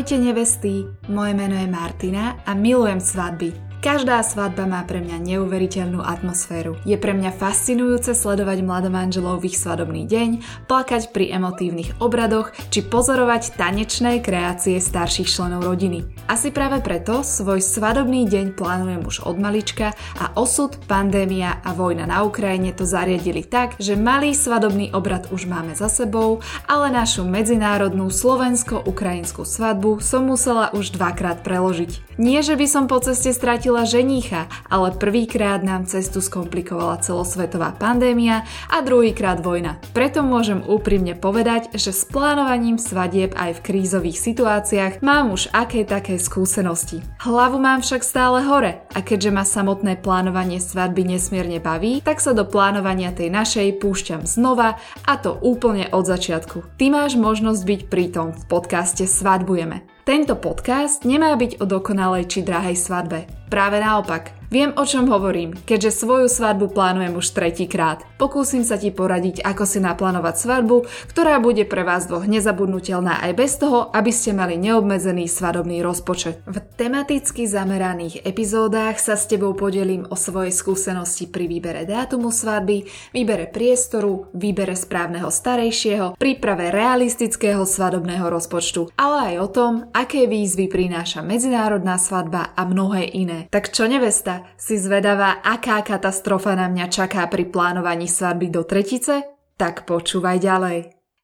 Ahojte nevesty, moje meno je Martina a milujem svadby. Každá svadba má pre mňa neuveriteľnú atmosféru. Je pre mňa fascinujúce sledovať mladomanželov v ich svadobný deň, plakať pri emotívnych obradoch či pozorovať tanečné kreácie starších členov rodiny. Asi práve preto svoj svadobný deň plánujem už od malička a osud, pandémia a vojna na Ukrajine to zariadili tak, že malý svadobný obrad už máme za sebou, ale našu medzinárodnú slovensko-ukrajinskú svadbu som musela už dvakrát preložiť. Nie, že by som po ceste stratila stratila ženícha, ale prvýkrát nám cestu skomplikovala celosvetová pandémia a druhýkrát vojna. Preto môžem úprimne povedať, že s plánovaním svadieb aj v krízových situáciách mám už aké také skúsenosti. Hlavu mám však stále hore a keďže ma samotné plánovanie svadby nesmierne baví, tak sa do plánovania tej našej púšťam znova a to úplne od začiatku. Ty máš možnosť byť pritom v podcaste Svadbujeme. Tento podcast nemá byť o dokonalej či drahej svadbe. Práve naopak, Viem, o čom hovorím, keďže svoju svadbu plánujem už tretíkrát. Pokúsim sa ti poradiť, ako si naplánovať svadbu, ktorá bude pre vás dvoch nezabudnutelná aj bez toho, aby ste mali neobmedzený svadobný rozpočet. V tematicky zameraných epizódach sa s tebou podelím o svojej skúsenosti pri výbere dátumu svadby, výbere priestoru, výbere správneho starejšieho, príprave realistického svadobného rozpočtu, ale aj o tom, aké výzvy prináša medzinárodná svadba a mnohé iné. Tak čo nevesta, si zvedavá, aká katastrofa na mňa čaká pri plánovaní svadby do tretice? Tak počúvaj ďalej.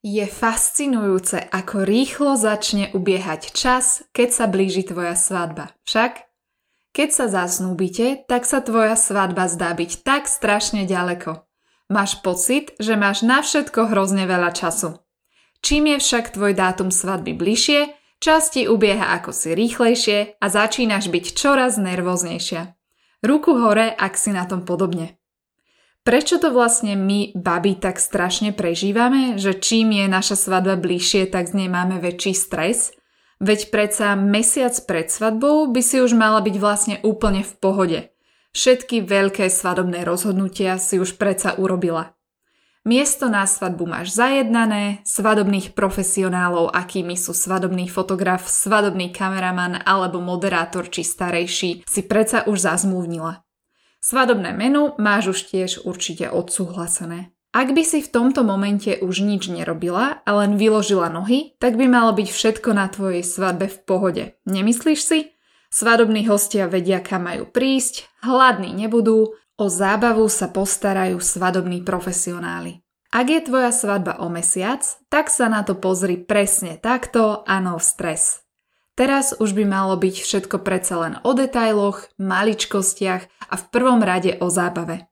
Je fascinujúce, ako rýchlo začne ubiehať čas, keď sa blíži tvoja svadba. Však? Keď sa zasnúbite, tak sa tvoja svadba zdá byť tak strašne ďaleko. Máš pocit, že máš na všetko hrozne veľa času. Čím je však tvoj dátum svadby bližšie, čas ti ubieha ako si rýchlejšie a začínaš byť čoraz nervóznejšia. Ruku hore, ak si na tom podobne. Prečo to vlastne my, baby, tak strašne prežívame, že čím je naša svadba bližšie, tak z nej máme väčší stres? Veď predsa mesiac pred svadbou by si už mala byť vlastne úplne v pohode. Všetky veľké svadobné rozhodnutia si už predsa urobila. Miesto na svadbu máš zajednané, svadobných profesionálov, akými sú svadobný fotograf, svadobný kameraman alebo moderátor či starejší, si predsa už zazmluvnila. Svadobné menu máš už tiež určite odsúhlasené. Ak by si v tomto momente už nič nerobila a len vyložila nohy, tak by malo byť všetko na tvojej svadbe v pohode. Nemyslíš si? Svadobní hostia vedia, kam majú prísť, hladní nebudú, O zábavu sa postarajú svadobní profesionáli. Ak je tvoja svadba o mesiac, tak sa na to pozri presne takto a no stres. Teraz už by malo byť všetko predsa len o detailoch, maličkostiach a v prvom rade o zábave.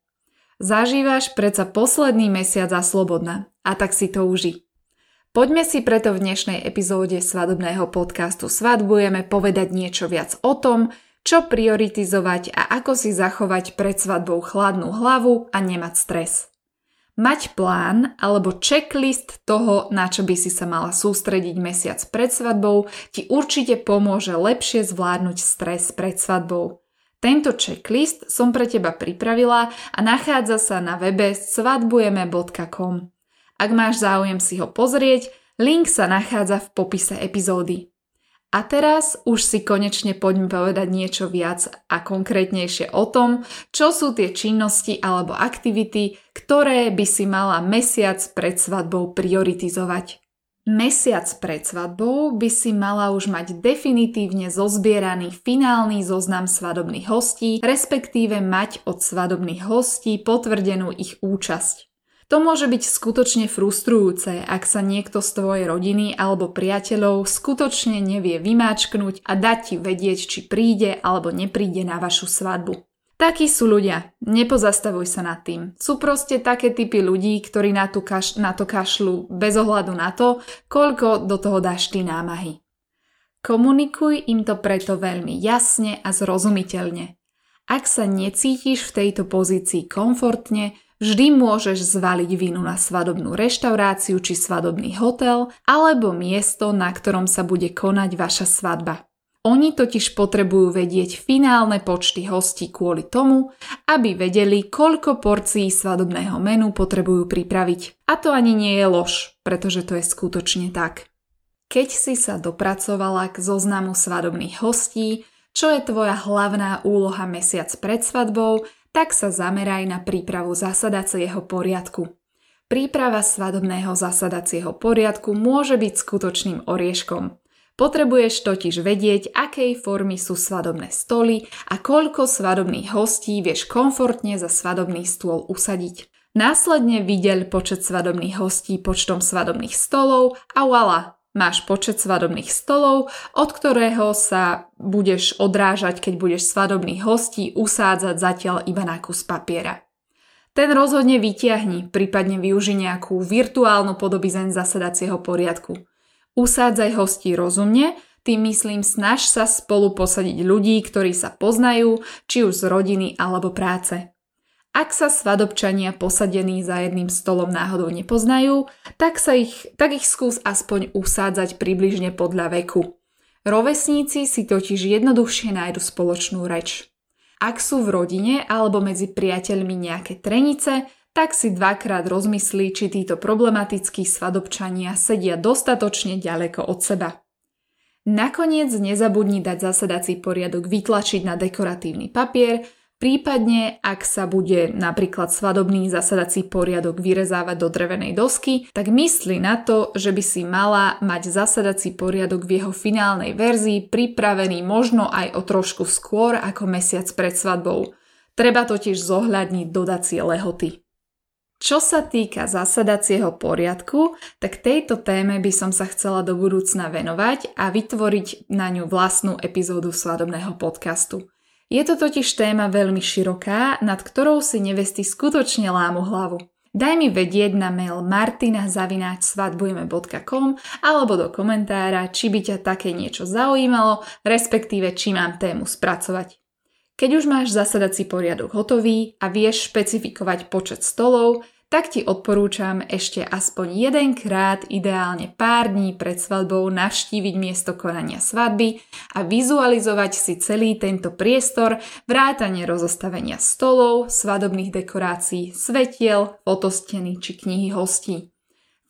Zažívaš predsa posledný mesiac a slobodná a tak si to uži. Poďme si preto v dnešnej epizóde svadobného podcastu Svadbujeme povedať niečo viac o tom, čo prioritizovať a ako si zachovať pred svadbou chladnú hlavu a nemať stres. Mať plán alebo checklist toho, na čo by si sa mala sústrediť mesiac pred svadbou, ti určite pomôže lepšie zvládnuť stres pred svadbou. Tento checklist som pre teba pripravila a nachádza sa na webe svadbujeme.com. Ak máš záujem si ho pozrieť, link sa nachádza v popise epizódy. A teraz už si konečne poďme povedať niečo viac a konkrétnejšie o tom, čo sú tie činnosti alebo aktivity, ktoré by si mala mesiac pred svadbou prioritizovať. Mesiac pred svadbou by si mala už mať definitívne zozbieraný finálny zoznam svadobných hostí, respektíve mať od svadobných hostí potvrdenú ich účasť. To môže byť skutočne frustrujúce, ak sa niekto z tvojej rodiny alebo priateľov skutočne nevie vymáčknúť a dať ti vedieť, či príde alebo nepríde na vašu svadbu. Takí sú ľudia, nepozastavuj sa nad tým. Sú proste také typy ľudí, ktorí na, tú kaš- na to kašľú bez ohľadu na to, koľko do toho dáš ty námahy. Komunikuj im to preto veľmi jasne a zrozumiteľne. Ak sa necítiš v tejto pozícii komfortne, Vždy môžeš zvaliť vinu na svadobnú reštauráciu či svadobný hotel alebo miesto, na ktorom sa bude konať vaša svadba. Oni totiž potrebujú vedieť finálne počty hostí kvôli tomu, aby vedeli, koľko porcií svadobného menu potrebujú pripraviť. A to ani nie je lož, pretože to je skutočne tak. keď si sa dopracovala k zoznamu svadobných hostí, čo je tvoja hlavná úloha mesiac pred svadbou, tak sa zameraj na prípravu zasadacieho poriadku. Príprava svadobného zasadacieho poriadku môže byť skutočným orieškom. Potrebuješ totiž vedieť, akej formy sú svadobné stoly a koľko svadobných hostí vieš komfortne za svadobný stôl usadiť. Následne videl počet svadobných hostí počtom svadobných stolov a voilà, Máš počet svadobných stolov, od ktorého sa budeš odrážať, keď budeš svadobných hostí usádzať zatiaľ iba na kus papiera. Ten rozhodne vytiahni, prípadne využi nejakú virtuálnu podobizeň zasadacieho poriadku. Usádzaj hostí rozumne, tým myslím snaž sa spolu posadiť ľudí, ktorí sa poznajú, či už z rodiny alebo práce. Ak sa svadobčania posadení za jedným stolom náhodou nepoznajú, tak, sa ich, tak ich skús aspoň usádzať približne podľa veku. Rovesníci si totiž jednoduchšie nájdu spoločnú reč. Ak sú v rodine alebo medzi priateľmi nejaké trenice, tak si dvakrát rozmyslí, či títo problematickí svadobčania sedia dostatočne ďaleko od seba. Nakoniec nezabudni dať zasadací poriadok vytlačiť na dekoratívny papier, Prípadne, ak sa bude napríklad svadobný zasadací poriadok vyrezávať do drevenej dosky, tak mysli na to, že by si mala mať zasadací poriadok v jeho finálnej verzii pripravený možno aj o trošku skôr ako mesiac pred svadbou. Treba totiž zohľadniť dodacie lehoty. Čo sa týka zasadacieho poriadku, tak tejto téme by som sa chcela do budúcna venovať a vytvoriť na ňu vlastnú epizódu svadobného podcastu. Je to totiž téma veľmi široká, nad ktorou si nevesty skutočne lámu hlavu. Daj mi vedieť na mail martina.svadbujeme.com alebo do komentára, či by ťa také niečo zaujímalo, respektíve či mám tému spracovať. Keď už máš zasadací poriadok hotový a vieš špecifikovať počet stolov, tak ti odporúčam ešte aspoň jedenkrát, ideálne pár dní pred svadbou navštíviť miesto konania svadby a vizualizovať si celý tento priestor, vrátanie rozostavenia stolov, svadobných dekorácií, svetiel, fotosteny či knihy hostí.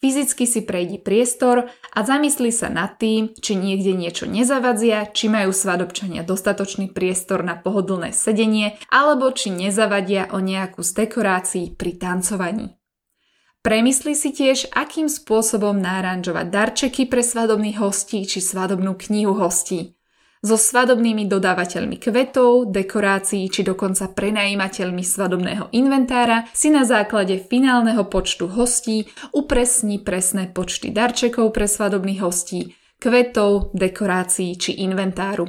Fyzicky si prejdi priestor a zamysli sa nad tým, či niekde niečo nezavadzia, či majú svadobčania dostatočný priestor na pohodlné sedenie, alebo či nezavadia o nejakú z dekorácií pri tancovaní. Premysli si tiež, akým spôsobom náranžovať darčeky pre svadobných hostí či svadobnú knihu hostí so svadobnými dodávateľmi kvetov, dekorácií či dokonca prenajímateľmi svadobného inventára si na základe finálneho počtu hostí upresní presné počty darčekov pre svadobných hostí, kvetov, dekorácií či inventáru.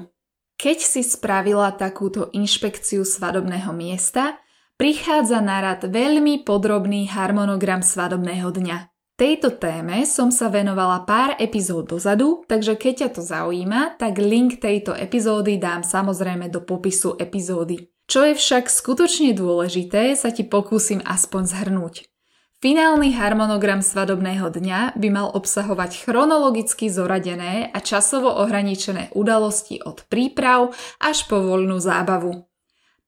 Keď si spravila takúto inšpekciu svadobného miesta, prichádza na rad veľmi podrobný harmonogram svadobného dňa. Tejto téme som sa venovala pár epizód dozadu, takže keď ťa to zaujíma, tak link tejto epizódy dám samozrejme do popisu epizódy. Čo je však skutočne dôležité, sa ti pokúsim aspoň zhrnúť. Finálny harmonogram svadobného dňa by mal obsahovať chronologicky zoradené a časovo ohraničené udalosti od príprav až po voľnú zábavu.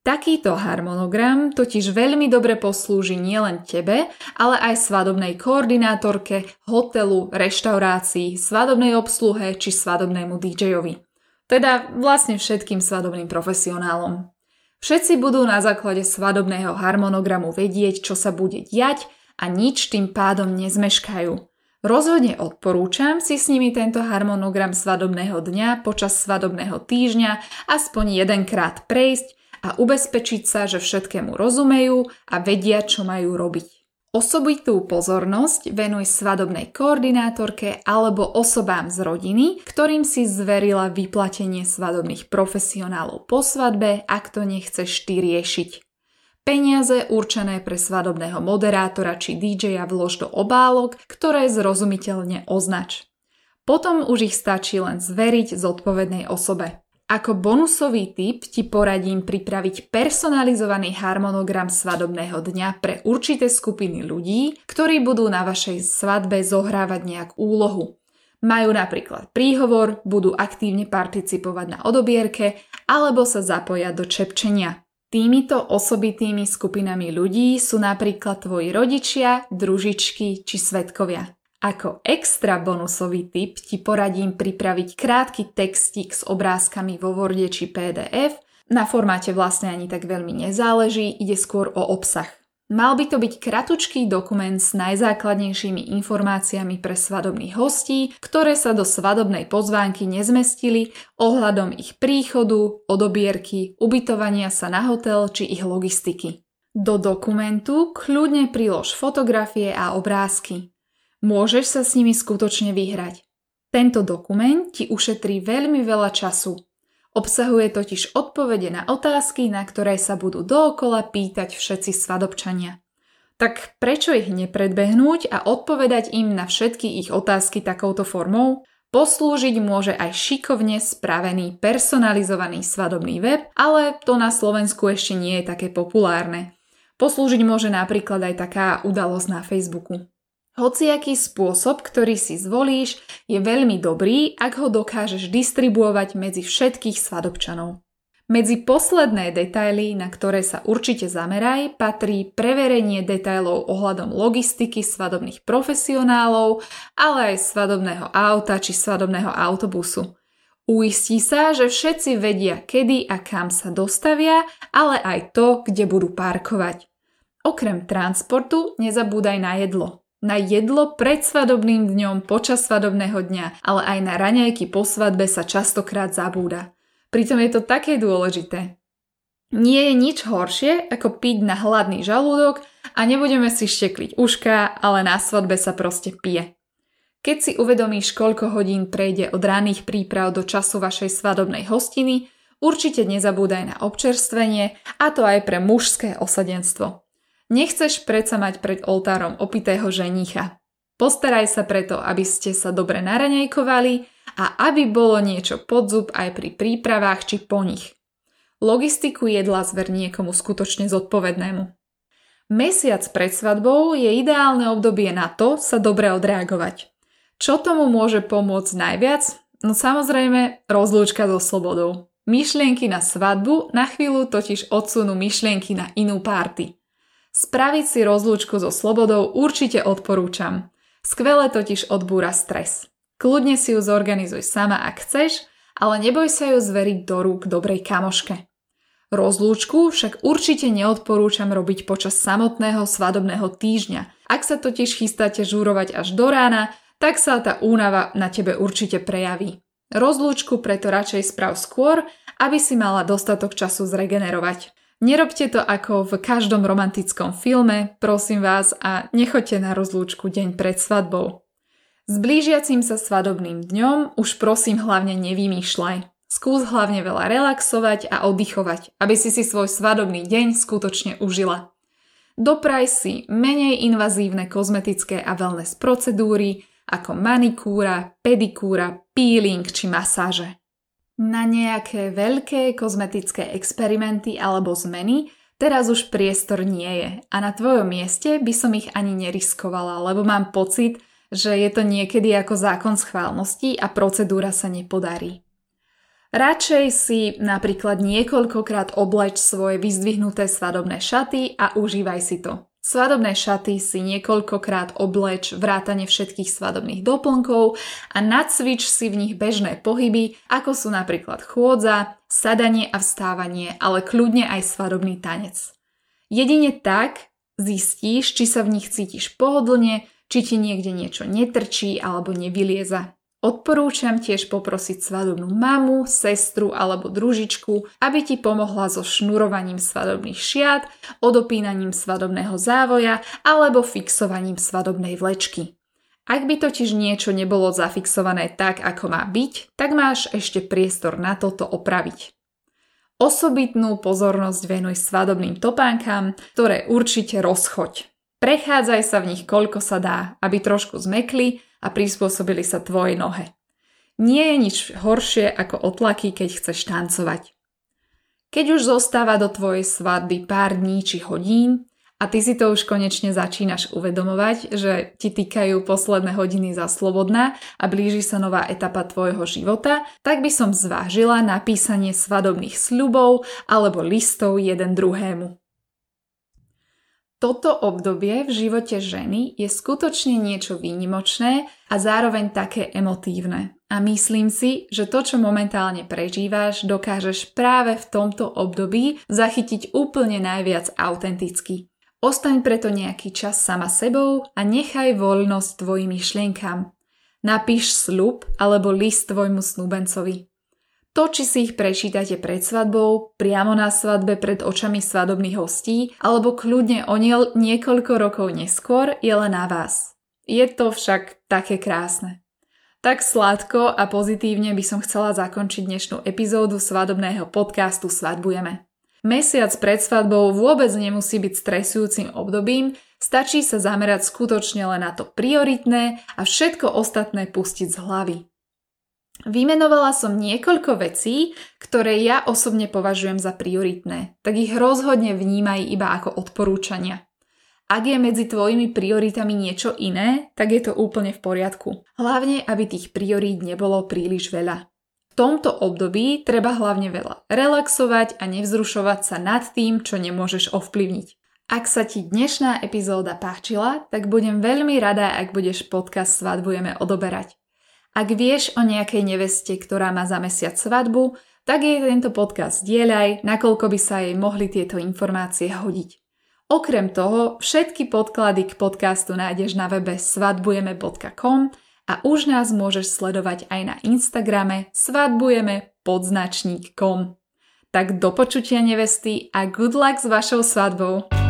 Takýto harmonogram totiž veľmi dobre poslúži nielen tebe, ale aj svadobnej koordinátorke, hotelu, reštaurácii, svadobnej obsluhe či svadobnému DJovi. Teda vlastne všetkým svadobným profesionálom. Všetci budú na základe svadobného harmonogramu vedieť, čo sa bude diať a nič tým pádom nezmeškajú. Rozhodne odporúčam si s nimi tento harmonogram svadobného dňa počas svadobného týždňa aspoň jedenkrát prejsť a ubezpečiť sa, že všetkému rozumejú a vedia, čo majú robiť. Osobitú pozornosť venuj svadobnej koordinátorke alebo osobám z rodiny, ktorým si zverila vyplatenie svadobných profesionálov po svadbe, ak to nechceš ty riešiť. Peniaze určené pre svadobného moderátora či DJ-a vlož do obálok, ktoré zrozumiteľne označ. Potom už ich stačí len zveriť zodpovednej osobe. Ako bonusový tip ti poradím pripraviť personalizovaný harmonogram svadobného dňa pre určité skupiny ľudí, ktorí budú na vašej svadbe zohrávať nejakú úlohu. Majú napríklad príhovor, budú aktívne participovať na odobierke alebo sa zapoja do čepčenia. Týmito osobitými skupinami ľudí sú napríklad tvoji rodičia, družičky či svetkovia. Ako extra bonusový tip ti poradím pripraviť krátky textík s obrázkami vo Worde či PDF. Na formáte vlastne ani tak veľmi nezáleží, ide skôr o obsah. Mal by to byť kratučký dokument s najzákladnejšími informáciami pre svadobných hostí, ktoré sa do svadobnej pozvánky nezmestili ohľadom ich príchodu, odobierky, ubytovania sa na hotel či ich logistiky. Do dokumentu kľudne prilož fotografie a obrázky. Môžeš sa s nimi skutočne vyhrať. Tento dokument ti ušetrí veľmi veľa času. Obsahuje totiž odpovede na otázky, na ktoré sa budú dookola pýtať všetci svadobčania. Tak prečo ich nepredbehnúť a odpovedať im na všetky ich otázky takouto formou? Poslúžiť môže aj šikovne spravený personalizovaný svadobný web, ale to na Slovensku ešte nie je také populárne. Poslúžiť môže napríklad aj taká udalosť na Facebooku. Hociaký spôsob, ktorý si zvolíš, je veľmi dobrý, ak ho dokážeš distribuovať medzi všetkých svadobčanov. Medzi posledné detaily, na ktoré sa určite zameraj, patrí preverenie detailov ohľadom logistiky svadobných profesionálov, ale aj svadobného auta či svadobného autobusu. Uistí sa, že všetci vedia, kedy a kam sa dostavia, ale aj to, kde budú parkovať. Okrem transportu nezabúdaj na jedlo. Na jedlo pred svadobným dňom, počas svadobného dňa, ale aj na raňajky po svadbe sa častokrát zabúda. Pritom je to také dôležité. Nie je nič horšie, ako piť na hladný žalúdok a nebudeme si štekliť uška, ale na svadbe sa proste pije. Keď si uvedomíš, koľko hodín prejde od ranných príprav do času vašej svadobnej hostiny, určite nezabúdaj na občerstvenie, a to aj pre mužské osadenstvo. Nechceš predsa mať pred oltárom opitého ženicha. Postaraj sa preto, aby ste sa dobre naraňajkovali a aby bolo niečo pod zub aj pri prípravách či po nich. Logistiku jedla zver niekomu skutočne zodpovednému. Mesiac pred svadbou je ideálne obdobie na to sa dobre odreagovať. Čo tomu môže pomôcť najviac? No samozrejme rozlúčka so slobodou. Myšlienky na svadbu na chvíľu totiž odsunú myšlienky na inú párty. Spraviť si rozlúčku so slobodou určite odporúčam. Skvele totiž odbúra stres. Kľudne si ju zorganizuj sama, ak chceš, ale neboj sa ju zveriť do rúk dobrej kamoške. Rozlúčku však určite neodporúčam robiť počas samotného svadobného týždňa. Ak sa totiž chystáte žúrovať až do rána, tak sa tá únava na tebe určite prejaví. Rozlúčku preto radšej sprav skôr, aby si mala dostatok času zregenerovať. Nerobte to ako v každom romantickom filme, prosím vás, a nechoďte na rozlúčku deň pred svadbou. S blížiacim sa svadobným dňom už prosím hlavne nevymýšľaj. Skús hlavne veľa relaxovať a oddychovať, aby si si svoj svadobný deň skutočne užila. Dopraj si menej invazívne kozmetické a wellness procedúry ako manikúra, pedikúra, peeling či masáže. Na nejaké veľké kozmetické experimenty alebo zmeny teraz už priestor nie je a na tvojom mieste by som ich ani neriskovala, lebo mám pocit, že je to niekedy ako zákon schválnosti a procedúra sa nepodarí. Radšej si napríklad niekoľkokrát obleč svoje vyzdvihnuté svadobné šaty a užívaj si to. Svadobné šaty si niekoľkokrát obleč vrátane všetkých svadobných doplnkov a nacvič si v nich bežné pohyby, ako sú napríklad chôdza, sadanie a vstávanie, ale kľudne aj svadobný tanec. Jedine tak zistíš, či sa v nich cítiš pohodlne, či ti niekde niečo netrčí alebo nevylieza. Odporúčam tiež poprosiť svadobnú mamu, sestru alebo družičku, aby ti pomohla so šnurovaním svadobných šiat, odopínaním svadobného závoja alebo fixovaním svadobnej vlečky. Ak by totiž niečo nebolo zafixované tak, ako má byť, tak máš ešte priestor na toto opraviť. Osobitnú pozornosť venuj svadobným topánkam, ktoré určite rozchoď. Prechádzaj sa v nich koľko sa dá, aby trošku zmekli a prispôsobili sa tvojej nohe. Nie je nič horšie ako otlaky, keď chceš tancovať. Keď už zostáva do tvojej svadby pár dní či hodín a ty si to už konečne začínaš uvedomovať, že ti týkajú posledné hodiny za slobodná a blíži sa nová etapa tvojho života, tak by som zvážila napísanie svadobných sľubov alebo listov jeden druhému. Toto obdobie v živote ženy je skutočne niečo výnimočné a zároveň také emotívne. A myslím si, že to, čo momentálne prežívaš, dokážeš práve v tomto období zachytiť úplne najviac autenticky. Ostaň preto nejaký čas sama sebou a nechaj voľnosť tvojim myšlienkam. Napíš slub alebo list tvojmu snúbencovi. To, či si ich prečítate pred svadbou, priamo na svadbe pred očami svadobných hostí, alebo kľudne o niekoľko rokov neskôr, je len na vás. Je to však také krásne. Tak sladko a pozitívne by som chcela zakončiť dnešnú epizódu svadobného podcastu Svadbujeme. Mesiac pred svadbou vôbec nemusí byť stresujúcim obdobím, stačí sa zamerať skutočne len na to prioritné a všetko ostatné pustiť z hlavy. Vymenovala som niekoľko vecí, ktoré ja osobne považujem za prioritné, tak ich rozhodne vnímaj iba ako odporúčania. Ak je medzi tvojimi prioritami niečo iné, tak je to úplne v poriadku. Hlavne, aby tých priorít nebolo príliš veľa. V tomto období treba hlavne veľa relaxovať a nevzrušovať sa nad tým, čo nemôžeš ovplyvniť. Ak sa ti dnešná epizóda páčila, tak budem veľmi rada, ak budeš podcast Svadbujeme odoberať. Ak vieš o nejakej neveste, ktorá má za mesiac svadbu, tak jej tento podcast dieľaj, nakoľko by sa jej mohli tieto informácie hodiť. Okrem toho, všetky podklady k podcastu nájdeš na webe svadbujeme.com a už nás môžeš sledovať aj na Instagrame svadbujeme podznačník.com. Tak do počutia nevesty a good luck s vašou svadbou!